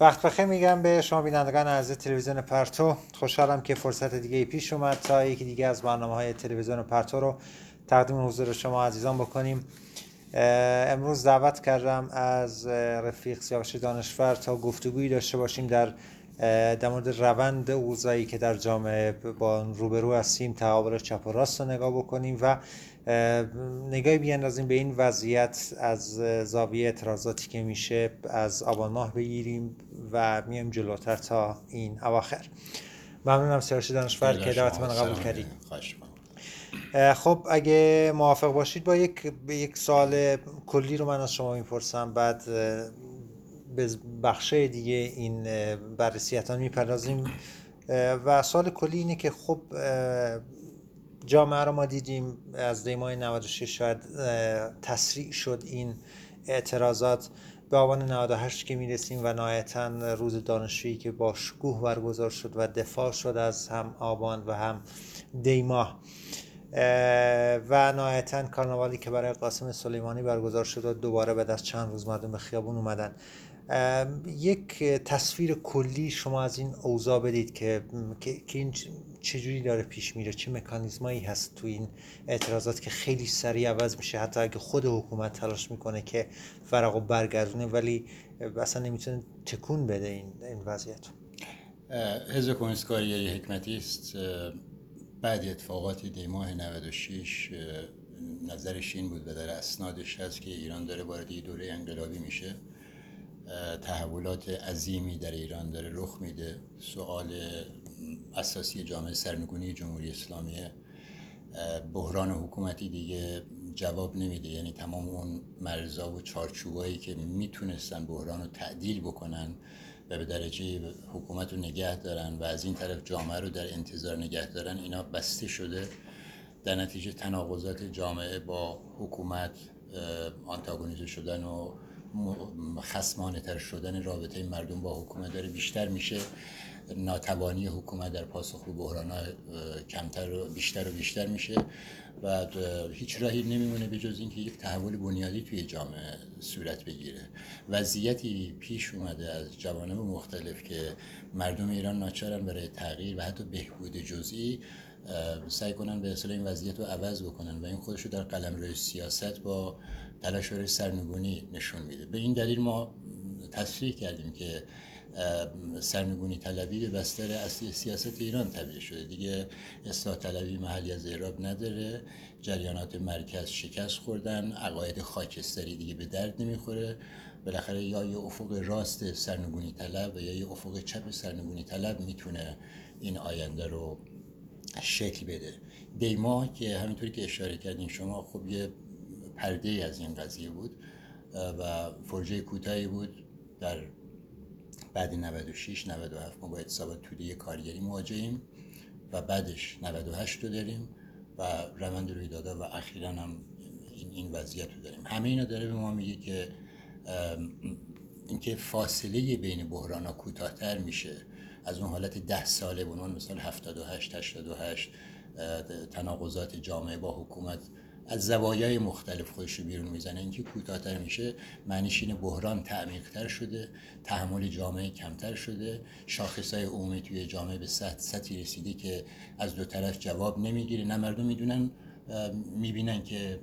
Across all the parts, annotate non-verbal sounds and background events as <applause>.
وقت بخیر میگم به شما بینندگان از تلویزیون پرتو. خوشحالم که فرصت دیگه پیش اومد تا یکی دیگه از برنامه های تلویزیون پرتو رو تقدیم حضور شما عزیزان بکنیم. امروز دعوت کردم از رفیق سیاوش دانشور تا گفتگویی داشته باشیم در در مورد روند اوضاعی که در جامعه با روبرو هستیم تقابل چپ و راست رو نگاه بکنیم و نگاهی بیاندازیم به این وضعیت از زاویه اعتراضاتی که میشه از آبان ماه بگیریم و میایم جلوتر تا این اواخر. ممنونم سیاوش دانشور که دعوت من قبول کردید خب اگه موافق باشید با یک یک سال کلی رو من از شما می‌پرسم بعد به بخشه دیگه این بررسیتان می‌پردازیم. و سال کلی اینه که خب جامعه رو ما دیدیم از دیمای 96 شاید تسریع شد این اعتراضات. به آبان 98 که می‌رسیم و نهایتا روز دانشجویی که با شکوه برگزار شد و دفاع شد از هم آبان و هم دیماه و نهایتا کارناوالی که برای قاسم سلیمانی برگزار شد و دوباره بعد از چند روز مردم به خیابون اومدن. یک تصویر کلی شما از این اوضاع بدید که که این چجوری داره پیش میره؟ چه مکانیزمایی هست تو این اعتراضات که خیلی سریع عوض میشه؟ حتی اگه خود حکومت تلاش می‌کنه که فرقو برگردونه ولی اصلا نمی‌تونه تکون بده این این وضعیت. حزب کمونیست کارگری حکمتی است. بعد اتفاقات دیماه 96 نظرش این بود و در اسنادش هست که ایران داره وارد دوره انقلابی میشه. تحولات عظیمی در ایران داره رخ میده. سوال اساسی جامعه سرنگونی جمهوری اسلامی بحران حکومتی دیگه جواب نمیده. یعنی تمام اون مرزا و چارچوبایی که می‌تونستن بحران رو تعدیل بکنن و به درجه حکومت رو نگه دارن و از این طرف جامعه رو در انتظار نگه دارن اینا بسته شده. در نتیجه تناقضات جامعه با حکومت آنتاگونیزه شدن و خسمانه تر شدن رابطه مردم با حکومت داره بیشتر میشه. ناتوانی حکومت در پاسخ به بحران کمتر و بیشتر و بیشتر میشه و هیچ راهی نمیمونه به جز اینکه یک تحول بنیادی توی جامعه صورت بگیره. وضعیتی پیش اومده از جوانب مختلف که مردم ایران ناچارن برای تغییر و حتی بهبود جزئی سعی کنن به اصطلاح این وضعیت رو عوض بکنن و این خودش رو در قلم روی سیاست با تلاش برای سرنگونی نشون میده. به این دلیل ما تصریح کردیم که سرنگونی طلبی به بستر اصلی سیاست ایران تبدیل شده. دیگه اصلاح طلبی محلی از ایراب نداره. جریانات مرکز شکست خوردن. عقاید خاکستری دیگه به درد نمی‌خوره. بالاخره یا یه افق راست سرنگونی طلب و یا یه افق چپ سرنگونی طلب می‌تونه این آینده رو شکل بده. دیما که همینطوری که اشاره کردین شما خب یه پرده از این قضیه بود و فرجه کوتاهی بود در بعد 96 97 ما با اتصابات توده کارگری مواجهیم و بعدش 98 رو داریم و روند رویدادها و اخیرا هم این, این وضعیت رو داریم. همه اینا داره به ما میگه که اینکه فاصله بین بحران ها کوتاهتر میشه. از اون حالت ده ساله به عنوان مثال 78 88 تناقضات جامعه با حکومت از زوایای مختلف خودش رو بیرون می‌زنه. اینکه کوتاهتر میشه معنیش اینه بحران تعمیقتر شده تحمل جامعه کمتر شده. شاخصهای عمومی توی جامعه به سطح سطحی رسیده که از دو طرف جواب نمی‌گیره. نه مردم می‌دونن می‌بینن که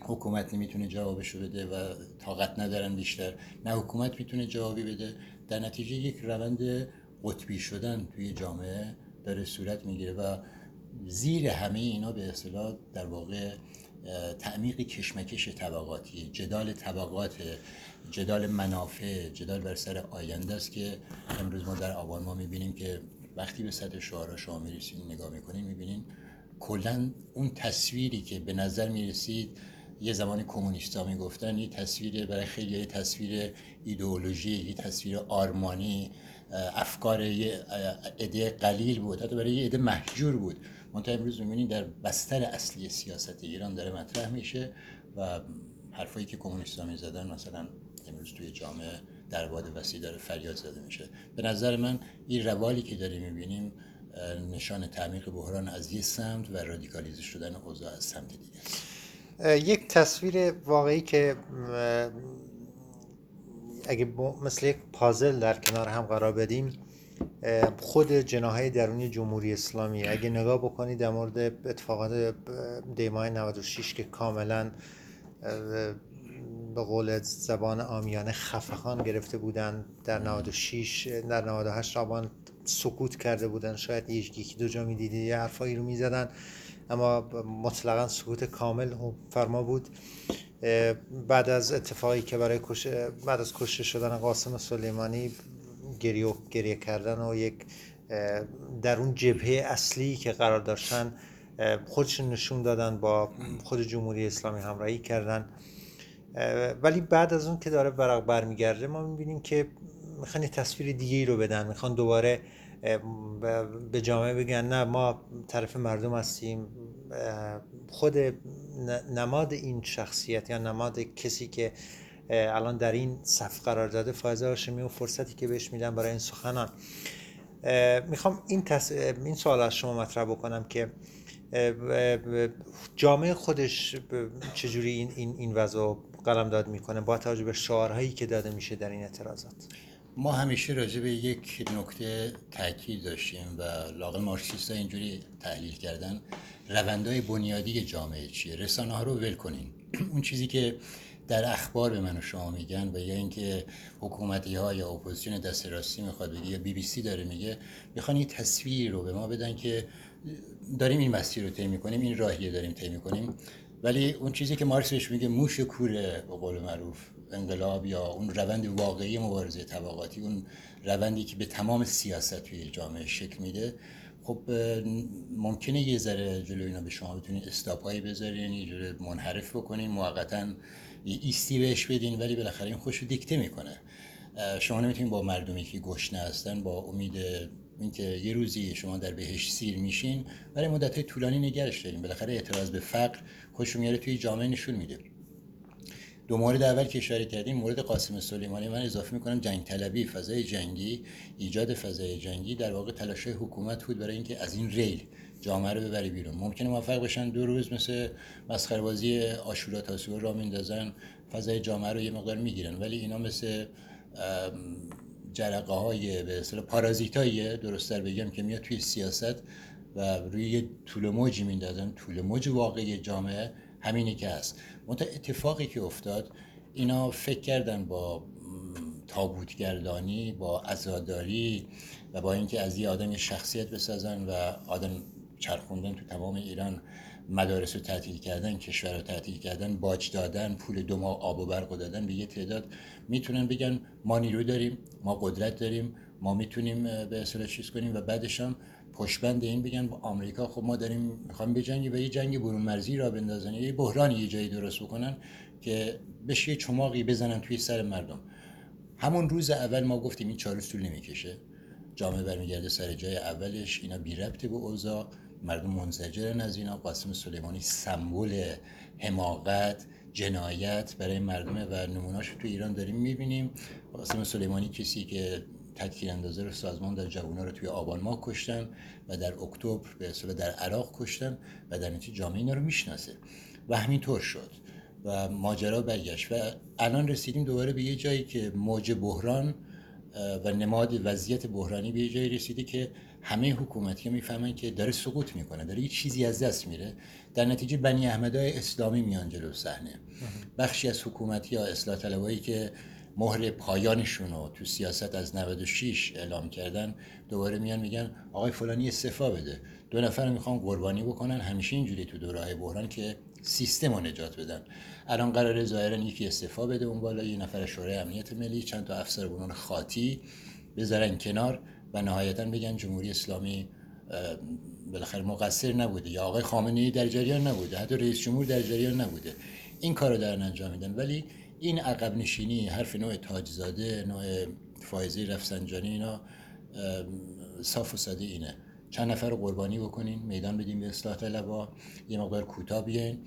حکومت نمی‌تونه جوابشو بده و طاقت ندارن بیشتر. نه حکومت می‌تونه جوابی بده. در نتیجه یک روند قطبی شدن توی جامعه داره صورت می‌گیره و زیر همه اینا به اصطلاح در واقع تعمیق کشمکش طبقاتی. جدال طبقات جدال منافع جدال بر سر آینده است که امروز ما در آبان ما می‌بینیم که وقتی به سطح شعارا شما می‌رسید نگاه می‌کنیم می‌بینین کلا اون تصویری که به نظر می‌رسید یه زمان کمونیستا می‌گفتن یه تصویر برای خیلی تصویر ایدئولوژی یه تصویر آرمانی افکار یه عده قلیل بود. حتی برای یه عده محجور بود. منتها امروز می‌بینید در بستر اصلی سیاست ایران داره مطرح میشه و حرفایی که کمونیستا می‌زدن مثلا امروز توی جامعه در باد وسیع داره فریاد زده میشه. به نظر من این روالی که داریم می‌بینیم نشان تعمیق بحران از یه سمت و رادیکالیزه شدن اوضاع از سمت دیگه. یک تصویر واقعی که اگه مثل یک پازل در کنار هم قرار بدیم خود جناهای درونی جمهوری اسلامی اگه نگاه بکنید در مورد اتفاقات دیمای 96 که کاملا به قول زبان آمیانه خفخان گرفته بودن در 96 در 98 آبان سکوت کرده بودن. شاید یکی دو جا می‌دیدی یه حرفایی رو می‌زدن اما مطلقا سکوت کامل فرما بود. بعد از اتفاقی که برای کش... بعد از کشته شدن قاسم سلیمانی گریه, گریه کردن و یک در اون جبهه اصلی که قرار داشتن خودشون نشون دادن با خود جمهوری اسلامی همراهی کردن. ولی بعد از اون که داره برق برمیگرده ما می‌بینیم که می‌خوان یه تصویر دیگه ای رو بدن. می‌خوان دوباره به جامعه بگن نه ما طرف مردم هستیم خود نماد این شخصیت یا نماد کسی که الان در این صف قرار داده فایزه هاشمی و فرصتی که بهش میدن برای این سخنان. می‌خوام این, تص... این سوال از شما مطرح بکنم که جامعه خودش چجوری این, این, این وضع قلم داد می‌کنه با توجه به شعارهایی که داده میشه در این اعتراضات؟ ما همیشه راجع به یک نکته تاکید داشتیم و لاقل مارکسیست اینجوری تحلیل کردن. روندهای بنیادی جامعه چیه؟ رسانه ها رو ول کنین. <clears throat> اون چیزی که در اخبار به من و شما میگن و یا اینکه حکومتی ها یا اپوزیسیون دست راستی می‌خواد بگه یا بی بی سی داره میگه می‌خوان این تصویر رو به ما بدن که داریم این مسیر رو طی می‌کنیم این راهیه داریم طی می‌کنیم. ولی اون چیزی که مارکس میگه موش کوره به قول معروف انقلاب یا اون روند واقعی مبارزه طبقاتی اون روندی که به تمام سیاست توی جامعه شکل میده خب ممکنه یه ذره جلو اینا به شما بتونین استاپایی بذارین یه جوره منحرف بکنین موقتا ایستی بهش بدین ولی بالاخره این خوش دیکته می‌کنه. شما نمی‌تونین با مردمی که گشنه هستن با امید اینکه یه روزی شما در بهش سیر میشین برای مدت طولانی نگرش داریم بالاخره اعتراض به فقر خوش میاره توی جامعه نشون میده. دو مورد اول که اشاره کردیم مورد قاسم سلیمانی من اضافه می‌کنم جنگ طلبی فضای جنگی ایجاد فضای جنگی در واقع تلاش حکومت بود برای اینکه از این ریل جامعه رو ببری بیرون. ممکنه موفق بشن دو روز مثل مسخره بازی آشورا تاسوعا را میندازن فضای جامعه رو یه مقدار می‌گیرن. ولی اینا مثل جرقه های به اصطلاح پارازیتاییه درستتر بگم که میاد توی سیاست و روی طول موجی میندازن. طول موج واقعی جامعه همینی که هست. منتها اتفاقی که افتاد اینا فکر کردن با تابوتگردانی با ازاداری و با اینکه از یه آدم شخصیت بسازن و آدم چرخوندن تو تمام ایران مدارس رو تعطیل کردن کشور رو تعطیل کردن باج دادن پول دو ماه آب و برق دادن به یه تعداد می‌تونن بگن ما نیرو داریم ما قدرت داریم ما می‌تونیم به اصطلاح چیز کنیم و بعدش هم پشبند این بگن آمریکا خب ما داریم می‌خوام بجنگیم و یه جنگ برون مرزی را بندازن. یه بحران یه جایی درست بکنن که بشه یه چماقی بزنن توی سر مردم. همون روز اول ما گفتیم این چهار طول نمی‌کشه. جامعه برمیگرده سر جای اولش اینا بی ربطه به اوضاع. مردم منزجرن از اینا. قاسم سلیمانی سمبل حماقت جنایت برای مردم و نموناش تو ایران داریم می‌بینیم. قاسم سلیمانی کسی که تکفیر اندازه رو سازمان در جوونا رو توی آبان ماه کشتن و در اکتبر به اصطلاح در عراق کشتن و در نتیجه جامعه اینا رو می‌شناسه. و همینطور شد. و ماجرا برگشت. و الان رسیدیم دوباره به یه جایی که موج بحران و نماد وضعیت بحرانی به یه جایی رسیده که همه حکومتی می‌فهمن که داره سقوط می‌کنه داره یه چیزی از دست میره. در نتیجه بنی احمدای اسلامی میان جلو صحنه. بخشی از حکومتی ها اصلاح طلبایی که مهر پایانشون رو تو سیاست از 96 اعلام کردن دوباره میان میگن آقای فلانی استعفا بده. دو نفر می‌خوان قربانی بکنن. همیشه اینجوری تو دورهای بحران که سیستم رو نجات بدن. الان قرار ظاهرا یکی استعفا بده اون بالا یه نفر شورای امنیت ملی چند تا افسر بنون خاطی بذارن کنار و نهایتا بگن جمهوری اسلامی بالاخره مقصر نبوده یا آقای خامنه ای در جریان نبوده حتی رئیس جمهور در جریان نبوده. این کارو دارن انجام میدن. ولی این عقب نشینی حرف نوع تاجزاده نوع فایزی رفسنجانی اینا صاف و ساده اینه. چند نفر رو قربانی بکنین میدان بدیم به اصلاح طلبا یه مقدار کوتاه بیاین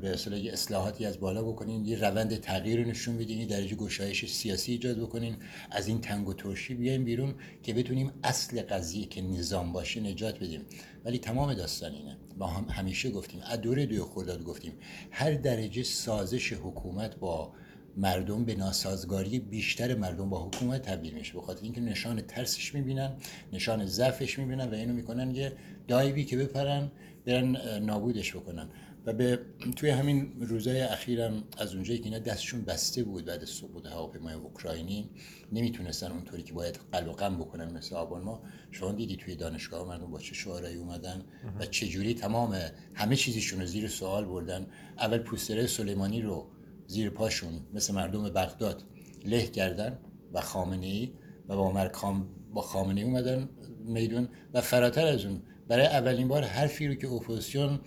به اصطلاح اصلاحاتی از بالا بکنین یه روند تغییر رو نشون بدین یه درجه گشایش سیاسی ایجاد بکنین از این تنگ و ترشی بیایم بیرون که بتونیم اصل قضیه که نظام باشه نجات بدیم. ولی تمام داستان اینه. با هم همیشه گفتیم از دوره دوی خرداد گفتیم هر درجه سازش حکومت با مردم به ناسازگاری بیشتر مردم با حکومت تبدیل میشه. بخاطر اینکه نشان ترسش می‌بینن نشان ضعفش می‌بینن و اینو می‌کنن یه دایوی که بپرن برن نابودش بکنن. و به توی همین روزهای اخیرم از اونجایی که اینا دستشون بسته بود بعد از سقوط هواپیمای اوکراینی نمی‌تونستن اونطوری که باید قلب و غم بکنن مثل آبان ما. شما دیدی توی دانشگاه مردم با چه شعارایی اومدن و چه جوری تمام همه چیزشون رو زیر سوال بردن. اول پوستره سلیمانی رو زیر پاشون مثل مردم بغداد له کردن و خامنه ای و با مرکام با خامنه ای اومدن میدون. و فراتر از اون برای اولین بار حرفی رو که اپوزیسیون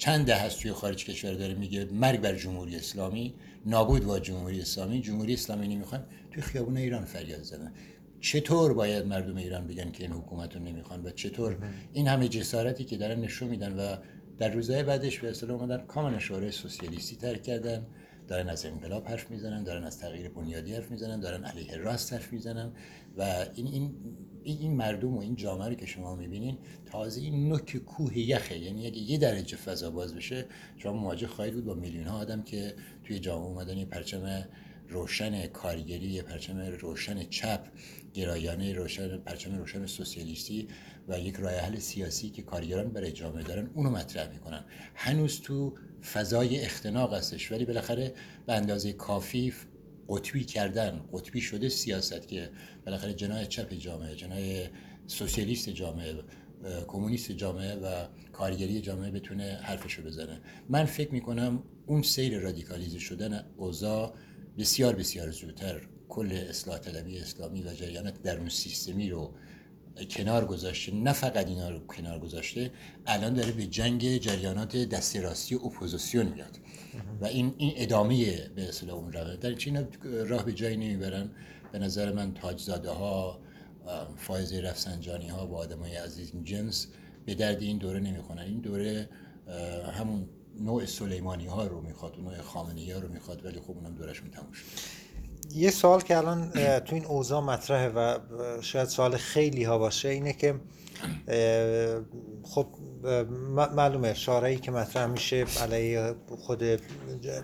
چند ده هست توی خارج کشور داره میگه مرگ بر جمهوری اسلامی نابود با جمهوری اسلامی. جمهوری اسلامی نمی‌خوان توی خیابون ایران فریاد زدن. چطور باید مردم ایران بگن که این حکومت رو نمی‌خوان و چطور؟ این همه جسارتی که دارن نشون میدن و در روزهای بعدش به اصطلاح اومدن کاملا شورای سوسیالیستی ترک کردن. دارن از انقلاب حرف می‌زنن دارن از تغییر بنیادی حرف می‌زنن دارن علیه راست حرف می‌زنن و این این این مردم و این جامعه رو که شما می‌بینین تازه این نوک کوه یخه. یعنی اگه یه درجه فضا باز بشه شما مواجه خواهید بود با میلیون ها آدم که توی جامعه اومدن یه پرچم روشن کارگری یه پرچم روشن چپ گرایانه روشن پرچم روشن سوسیالیستی و یک راه حل سیاسی که کارگران برای جامعه دارن اونو مطرح می‌کنن. هنوز تو فضای اختناق هستش ولی بالاخره به اندازه کافی قطبی کردن قطبی شده سیاست که بالاخره جناه چپ جامعه جناه سوسیالیست جامعه کمونیست جامعه و کارگری جامعه بتونه حرفشو بزنه. من فکر می‌کنم اون سیر رادیکالیزه شدن اوضاع بسیار بسیار زودتر کل اصلاح طلبی اسلامی و جریانات درون سیستمی رو کنار گذاشته نه فقط اینا رو کنار گذاشته الان داره به جنگ جریانات دست راستی اپوزیسیون میاد. و این این ادامه به اصطلاح اون راه. در چین راه به جایی نمی‌برن. به نظر من تاجزاده ها فایز رفسنجانی ها با آدمای عزیز جنس به درد این دوره نمی‌خونن این دوره همون نوع سلیمانی ها رو می‌خواد نوع خامنه‌ای ها رو می‌خواد ولی خب اونم دورشون تموم شد یه سوال که الان تو این اوضاع مطرحه و شاید سوال خیلی ها باشه اینه که خب معلومه شارعی که مطرح میشه علیه خود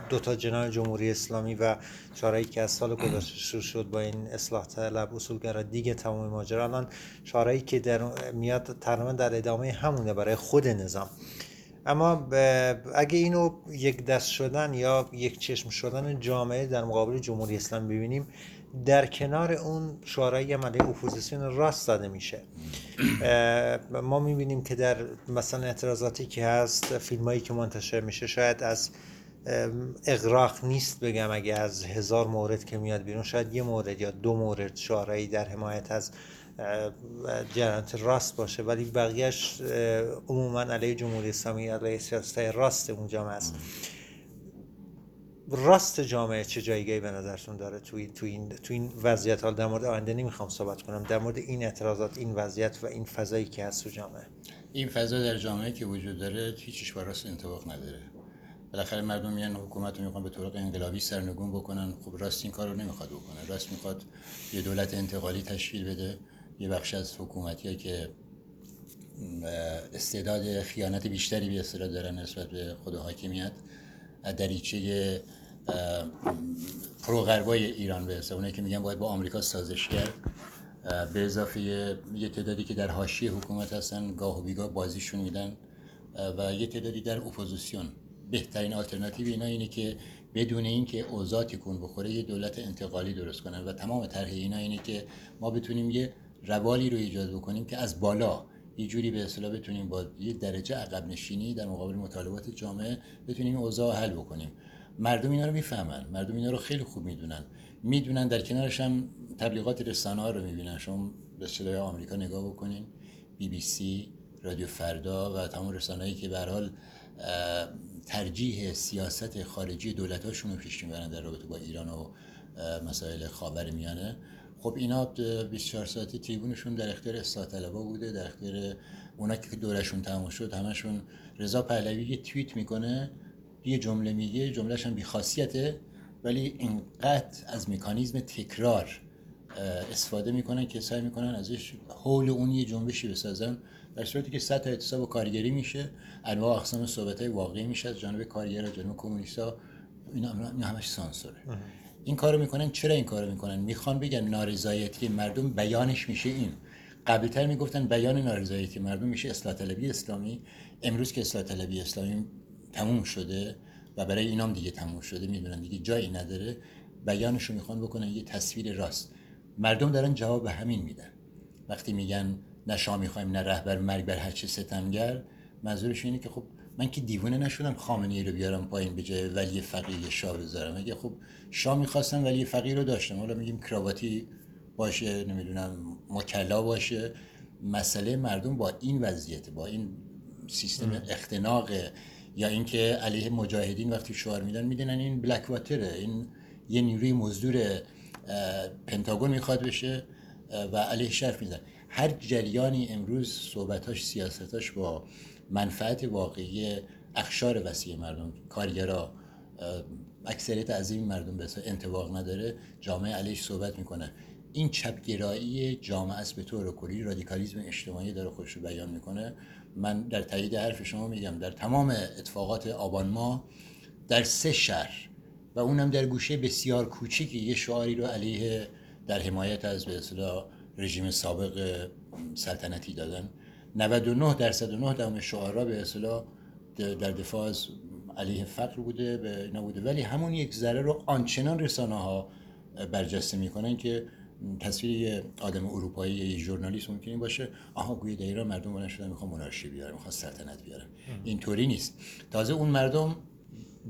دوتا جناح جمهوری اسلامی و شارعی که از سال گذشته شروع شد با این اصلاح طلب اصولگرا دیگه تمام ماجرا. الان شارعی که در میاد تقریبا در ادامه همونه برای خود نظام. اما اگه اینو یک دست شدن یا یک چشم شدن جامعه در مقابل جمهوری اسلامی ببینیم در کنار اون شورای عملی اپوزیسیون راست داده میشه. ما می‌بینیم که در مثلا اعتراضاتی که هست فیلمایی که منتشر میشه شاید از اغراق نیست بگم اگه از هزار مورد که میاد بیرون شاید یه مورد یا دو مورد شعارایی در حمایت از جنرات راست باشه. ولی بقیهش عموما علیه جمهوری اسلامی علیه سیاست راست اون جامعه است. راست جامعه چه جایگاهی به نظرتون داره؟ تو این تو این تو این وضعیت. حال در مورد آینده نمی‌خوام صحبت کنم. در مورد این اعتراضات این وضعیت و این فضایی که هست تو جامعه. این فضا در جامعه که وجود داره هیچیش با راست انطباق نداره. بالاخره مردم میان حکومت می‌خوان به طرق انقلابی سرنگون بکنن. خب راست این کار رو نمی‌خواد بکنه. راست می‌خواد یه دولت انتقالی تشکیل بده. یه بخش از حکومتی که استعداد خیانت بیشتری به اصطلاح دارن نسبت به خود حاکمیت دریچه پروغربای ایران به اصطلاح که میگن باید با آمریکا سازش کرد به اضافه یه تعدادی که در حاشیه حکومت هستن گاه و بیگاه بازیشون میدن و یه تعدادی در اپوزیسیون. بهترین آلترناتیو اینا اینه که بدون اینکه اوضاع تکون بخوره یه دولت انتقالی درست کنن. و تمام طرح اینا اینه که ما بتونیم یه روالی رو ایجاد بکنیم که از بالا یه جوری به اصطلاح بتونیم با یه درجه عقب نشینی در مقابل مطالبات جامعه بتونیم اوضاع حل بکنیم. مردم اینا رو می‌فهمن. مردم اینا رو خیلی خوب می‌دونن. می‌دونن در کنارش هم تبلیغات رسانه ها رو می‌بینن. شما به اصطلاح آمریکا نگاه بکنین. بی بی سی رادیو فردا و تمام رسانه‌ای که به حال ترجیح سیاست خارجی دولت هاشون رو پیش می‌برن در رابطه با ایران و مسائل خاور میانه خب اینا 24 ساعتی تریبونشون در اختیار اصلاح طلبا بوده در اختیار اونا که دورشون تموم شد همشون رضا پهلوی یه توییت می‌کنه یه جمله میگه جملهش هم بیخاصیته ولی اینقدر از مکانیزم تکرار استفاده می‌کنن که سعی می‌کنن ازش حول اون یه جنبشی بسازن. در صورتی که سطح اعتصاب و کارگری میشه انواع اقسام صحبت های واقعی میشه از جانب کارگر و جانب کمونیستا اینا همش سانسوره. این کارو می‌کنن چرا این کارو می‌کنن؟ می‌خوان بگن نارضایتی مردم بیانش میشه این. قبلتر می‌گفتن بیان نارضایتی مردم میشه اصلاح طلبی اسلامی. امروز که اصلاح طلبی اسلامی تموم شده و برای اینام دیگه تموم شده می‌دونن دیگه جایی نداره. بیانشو می‌خوان بکنن یه تصویر راست. مردم دارن جواب به همین میدن. وقتی میگن نه شاه می‌خوایم نه رهبر مرگ بر هر چه ستمگر منظورش اینه که خب من که دیوونه نشدم خامنه ای رو بیارم پایین به جای ولی فقیه شاه بذارم. اگه خب شاه می‌خواستم ولی فقیه رو داشتم. حالا میگیم کراواتی باشه نمی‌دونم مکلا باشه. مسئله مردم با این وضعیت با این سیستم اختناق یا اینکه علیه مجاهدین وقتی شعار میدن می‌دونن این بلک واتره این یه نیروی مزدور پنتاگون می‌خواد بشه و علیه شرف میزن هر جریانی امروز صحبتاش سیاستاش با منفعت واقعی اخشار وسیع مردم کارگرا اکثریت عظیم مردم به انتباق نداره جامعه علیش صحبت می‌کنه. این چپگرایی جامعه است به طور کلی رادیکالیزم اجتماعی داره خودش رو بیان می‌کنه. من در تایید حرف شما میگم در تمام اتفاقات آبان ما در سه شهر و اونم در گوشه بسیار کوچیکی یه شعاری رو علیه در حمایت از به رژیم سابق سلطنتی دادن. 99 درصد و 9 دهم شعارا به اصطلاح در دفاع از علیه فقر بوده به اینا بوده. ولی همون یک ذره رو آنچنان رسانه ها برجسته می‌کنن که تصویر یه آدم اروپایی یه ژورنالیست ممکنه باشه آها گویا در ایران مردم بلند شدن می‌خوان مونارشی بیارن می‌خوان سلطنت بیارن اینطوری نیست. تازه اون مردم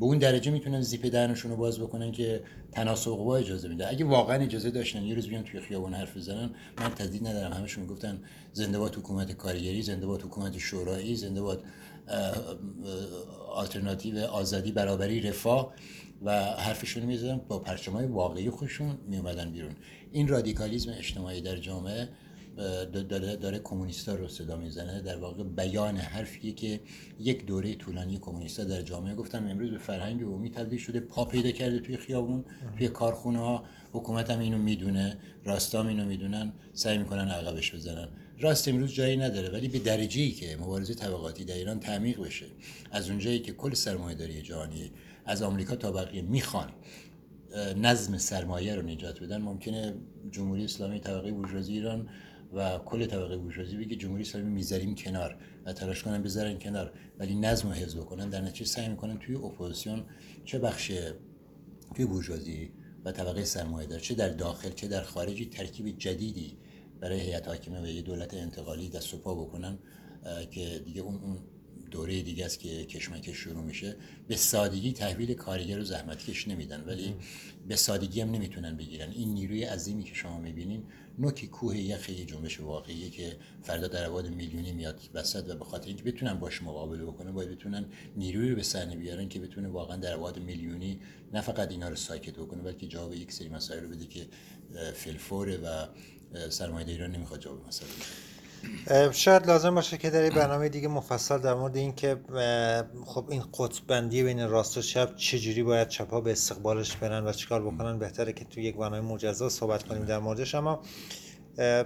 به اون درجه می‌تونن زیپ دهنشون رو باز بکنن که تناسب قوا اجازه میده. اگه واقعا اجازه داشتن یه روز بیان توی خیابون حرف بزنن من تدید ندارم. همشون می‌گفتن زنده باد حکومت کارگری زنده باد حکومت شورایی زنده باد آلترناتیو آزادی برابری رفاه. و حرفشون می‌زدن. با پرچمای واقعی خودشون میومدن بیرون. این رادیکالیزم اجتماعی در جامعه داره, داره کمونیستا رو صدا می‌زنه. در واقع بیان حرفیه که یک دوره طولانی کمونیستا در جامعه. گفتن امروز به فرهنگ عمومی تبدیل شده پا پیدا کرده توی خیابون توی کارخونه ها حکومت هم اینو می‌دونه راستام اینو می‌دونن سعی می‌کنن عقبش بزنن. راست امروز جایی نداره ولی به درجه ای که مبارزه طبقاتی در ایران تعمیق بشه از اونجایی که کل سرمایه‌داری جهانی از آمریکا تا بقیه می‌خوان نظم سرمایه رو نجات بدن ممکنه جمهوری اسلامی طبقه بورژوازی ایران و کل طبقه بورژوازی بگه جمهوری اسلامی می‌ذاریم کنار و تلاش کنن بذارن کنار ولی نظم رو حفظ بکنن. در نتیجه سعی می‌کنن توی اپوزیسیون چه بخش توی بورژوازی و طبقه سرمایه دار چه در داخل چه در خارجی ترکیب جدیدی برای هیئت حاکمه و یه دولت انتقالی دست و پا بکنن که دیگه اون اون دوره دیگه است که کشمکش شروع میشه. به سادگی تحویل کارگر و زحمتکش نمیدن ولی به سادگی هم نمی‌تونن بگیرن. این نیروی عظیمی که شما می‌بینین نوکی کوه یخ یه جنبش واقعیه که فردا در عواد میلیونی میاد وسط و به خاطر اینکه بتونن باش مقابله بکنن باید بتونن نیروی رو به صحنه بیارن که بتونه واقعا در عواد میلیونی نه فقط اینا رو ساکت بکنه بلکه جواب یک سری مسائل رو بده که فلفوره و سرمایه ایران نمی‌خواد جواب مسائل شاید لازم باشه که در برنامه دیگه مفصل در مورد این که خب این قطبندی بین راست و چپ چجوری باید چپا به استقبالش برن و چیکار بکنن بهتره که تو یک برنامه مجزا صحبت کنیم در موردش. اما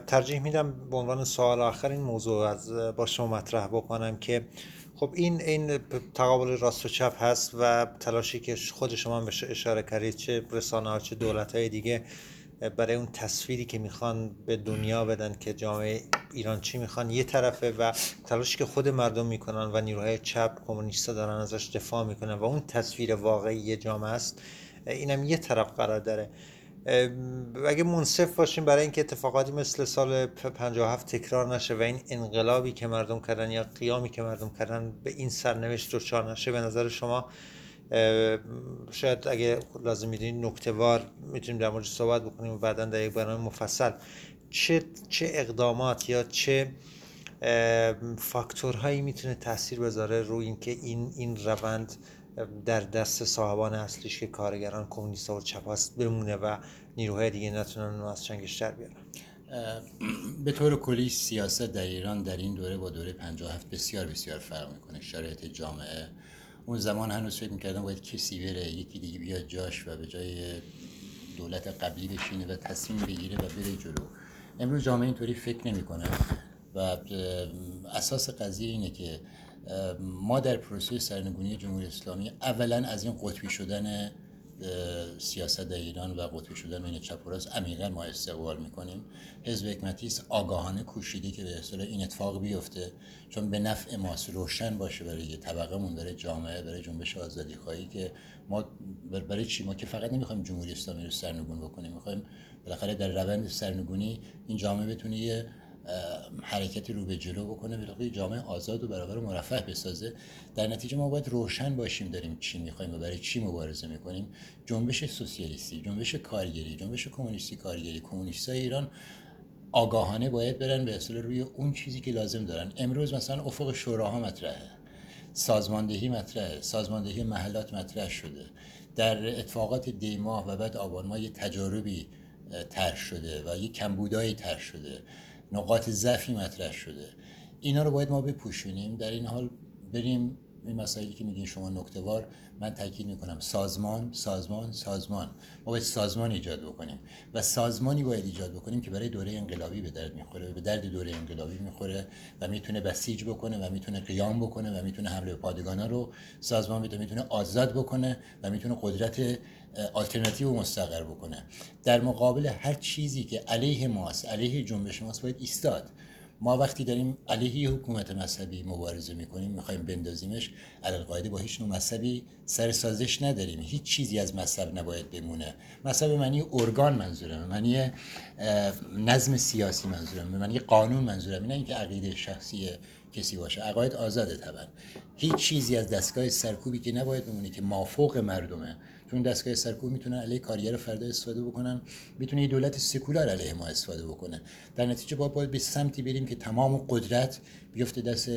ترجیح میدم به عنوان سوال آخر این موضوع از با شما مطرح بکنم که خب این این تقابل راست و چپ هست و تلاشی که خود شما بهش اشاره کردید چه رسانه ها چه دولت های دیگه برای اون تصویری که می‌خوان به دنیا بدن که جامعه ایران چی می‌خوان. یه طرفه و تلاشی که خود مردم می‌کنن و نیروهای چپ کمونیستا دارن ازش دفاع می‌کنن و اون تصویر واقعی جامعه است اینم یه طرف قرار داره. اگه منصف باشیم برای اینکه اتفاقاتی مثل سال 57 تکرار نشه و این انقلابی که مردم کردن یا قیامی که مردم کردن به این سرنوشت دچار نشه به نظر شما شاید اگه لازم می‌دونید نکته وار می‌تونیم در مورد صحبت بکنیم و بعدا در یک برنامه مفصل. چه چه اقدامات یا چه فاکتورهایی می‌تونه تاثیر بذاره روی اینکه این این روند در دست صاحبان اصلیش که کارگران کمونیست و چپاست بمونه و نیروهای دیگه نتونن از چنگش در بیارن؟ به طور کلی سیاست در ایران در این دوره با دوره 57 بسیار بسیار فرق می‌کنه. شرایط جامعه اون زمان هنوز فکر می‌کردم باید کسی بره یکی دیگه بیاد جاش و به جای دولت قبلی بشینه و تصمیم بگیره و بره جلو. امروز جامعه اینطوری فکر نمی‌کنه و اساس قضیه اینه که ما در پروسه سرنگونی جمهوری اسلامی اولا از این قطبی شدن سیاست ایران و قطبی شدن بین چپ و راست عمیقا ما استقبال می‌کنیم. حزب حکمتی است آگاهانه کوشیده که به اصطلاح این اتفاق بیفته. چون به نفع ماست روشن باشه برای یه طبقه مون برای جامعه برای جنبش آزادی خواهی که ما برای چی؟ ما که فقط نمی‌خوایم جمهوری اسلامی رو سرنگون بکنیم می‌خوایم بالاخره در روند سرنگونی این جامعه بتونه یه حرکتی رو به جلو بکنه به جامعه آزاد و برابر و مرفه بسازه. در نتیجه ما باید روشن باشیم داریم چی می‌خوایم و برای چی مبارزه می‌کنیم. جنبش سوسیالیستی جنبش کارگری جنبش کمونیستی کارگری. کمونیستای ایران آگاهانه باید برن به اصطلاح روی اون چیزی که لازم دارن. امروز مثلا افق شوراها مطرحه سازماندهی مطرحه سازماندهی محلات مطرح شده. در اتفاقات دیماه و بعد آبان ما یه تجاربی طرح شده و یه کمبودایی طرح شده. نقاط ضعفی مطرح شده. اینا رو باید ما بپوشونیم. در این حال بریم این مسائلی که میگین شما نکتهوار من تاکید می‌کنم سازمان سازمان سازمان. ما باید سازمان ایجاد بکنیم و سازمانی باید ایجاد بکنیم که برای دوره انقلابی به درد می‌خوره به درد دوره انقلابی می‌خوره و می‌تونه بسیج بکنه و می‌تونه قیام بکنه و می‌تونه حمله به پادگانا رو سازمان بده می‌تونه آزاد بکنه و می‌تونه قدرت آلترناتیو مستقر بکنه. در مقابل هر چیزی که علیه ماست علیه جنبش ماست باید ایستاد. ما وقتی داریم علیه حکومت مذهبی مبارزه می‌کنیم می‌خوایم بندازیمش قاعده با هیچ نوع مذهبی سر سازش نداریم. هیچ چیزی از مذهب نباید بمونه. مذهب معنی ارگان منظورم معنی نظم سیاسی منظورم معنی قانون منظورم نه اینکه عقیده شخصی کسی باشه. عقاید آزاده طبعا. هیچ چیزی از دستگاه سرکوبی که نباید بمونه که مافوق مردمه. چون دستگاه سرکوب می‌تونن علیه کارگر فردا استفاده بکنن. می‌تونه یه دولت سکولار علیه ما استفاده بکنه. در نتیجه باید, باید به سمتی بریم که تمام قدرت بیفته دست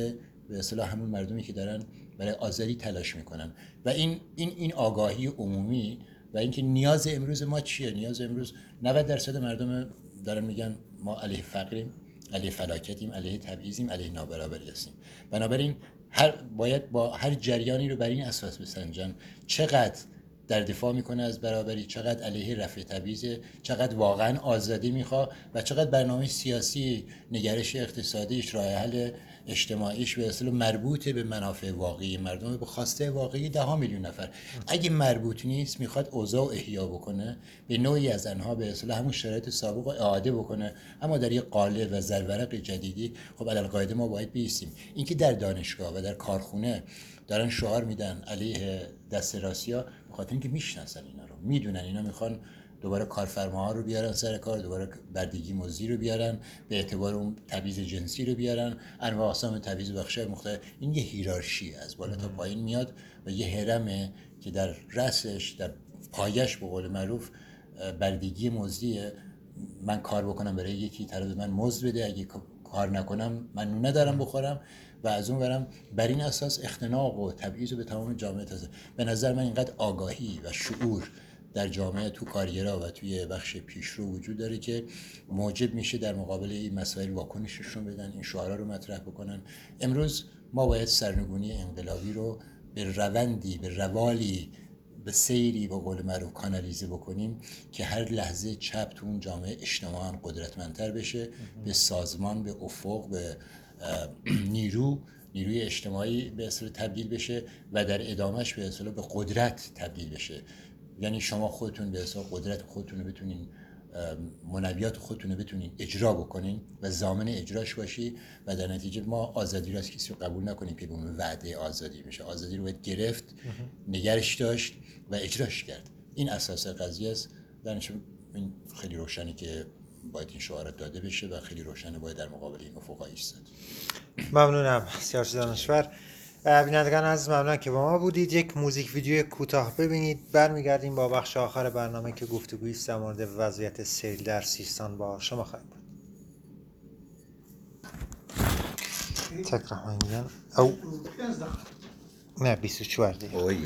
به اصطلاح همون مردمی که دارن برای آزادی تلاش می‌کنن. و این این این آگاهی عمومی و اینکه نیاز امروز ما چیه؟ نیاز امروز 90 درصد مردم دارن میگن ما علیه فقریم علیه فلاکتیم علیه تبعیضیم علیه نابرابری هستیم. بنابراین هر باید با هر جریانی رو بر این اساس بسنجن. چقدر در دفاع می‌کنه از برابری. چقدر علیه رفع تبعیض چقدر واقعا آزادی می‌خواد و چقدر برنامه سیاسی نگرش اقتصادیش راه حل اجتماعیش به اصل مربوط به منافع واقعی مردم به خواسته واقعی ده میلیون نفر. اگه مربوط نیست می‌خواد اوضاع احیا بکنه به نوعی از انها به اصل همون شرایط سابق اعاده بکنه. اما در یه قالب و زرورق جدیدی خب القاعده ما باید بیستیم. اینکه در دانشگاه و در کارخونه دارن شعار میدن علیه دست راسیا خاطر اینکه می‌شناسن اینا رو. می‌دونن اینا می‌خوان دوباره کارفرماها رو بیارن سر کار دوباره بردگی مزدی رو بیارن به اعتبار اون تبعیض جنسی رو بیارن. انواع اقسام تبعیض بخشای مختلف. این یه هیرارشی از بالا تا پایین میاد و یه هرمه که در رأسش در پایش به قول معروف بردگی مزدیه. من کار بکنم برای یکی طرف من مزد بده. اگه کار نکنم من ندارم بخورم. و از اون برم بر این اساس اختناق و تبعیض به تمام جامعه تازه. به نظر من اینقدر آگاهی و شعور در جامعه تو کارگرا و توی بخش پیشرو وجود داره که موجب میشه در مقابل این مسائل واکنششون بدن این شعارا رو مطرح بکنن. امروز ما باید سرنگونی انقلابی رو به روندی به روالی به سیری با قول معروف کانالیزه بکنیم که هر لحظه چپ تو اون جامعه اجتماعا قدرتمندتر بشه به سازمان به افق به <clears throat> نیرو نیروی اجتماعی به اصطلاح تبدیل بشه و در ادامهش به اصطلاح به قدرت تبدیل بشه. یعنی شما خودتون به اصطلاح قدرت خودتون رو بتونین منویات خودتون رو بتونین اجرا بکنین و زامن اجراش باشی و در نتیجه ما آزادی رو از کسی رو قبول نکنیم که به وعده آزادی میشه. آزادی رو باید گرفت نگرش داشت و اجراش کرد. این اساس قضیه است. در این خیلی روشنی که باید این شعارت داده بشه و خیلی روشنه باید در مقابل این افق ایستاد ممنونم سیاسی دانشور. بینندگان از ممنون که با ما بودید. یک موزیک ویدیو کوتاه ببینید. برمیگردیم با بخش آخر برنامه که گفتگویی است در مورد وضعیت سیل در سیستان با شما خواهیم بود. تکرار او. نه 24 دیگه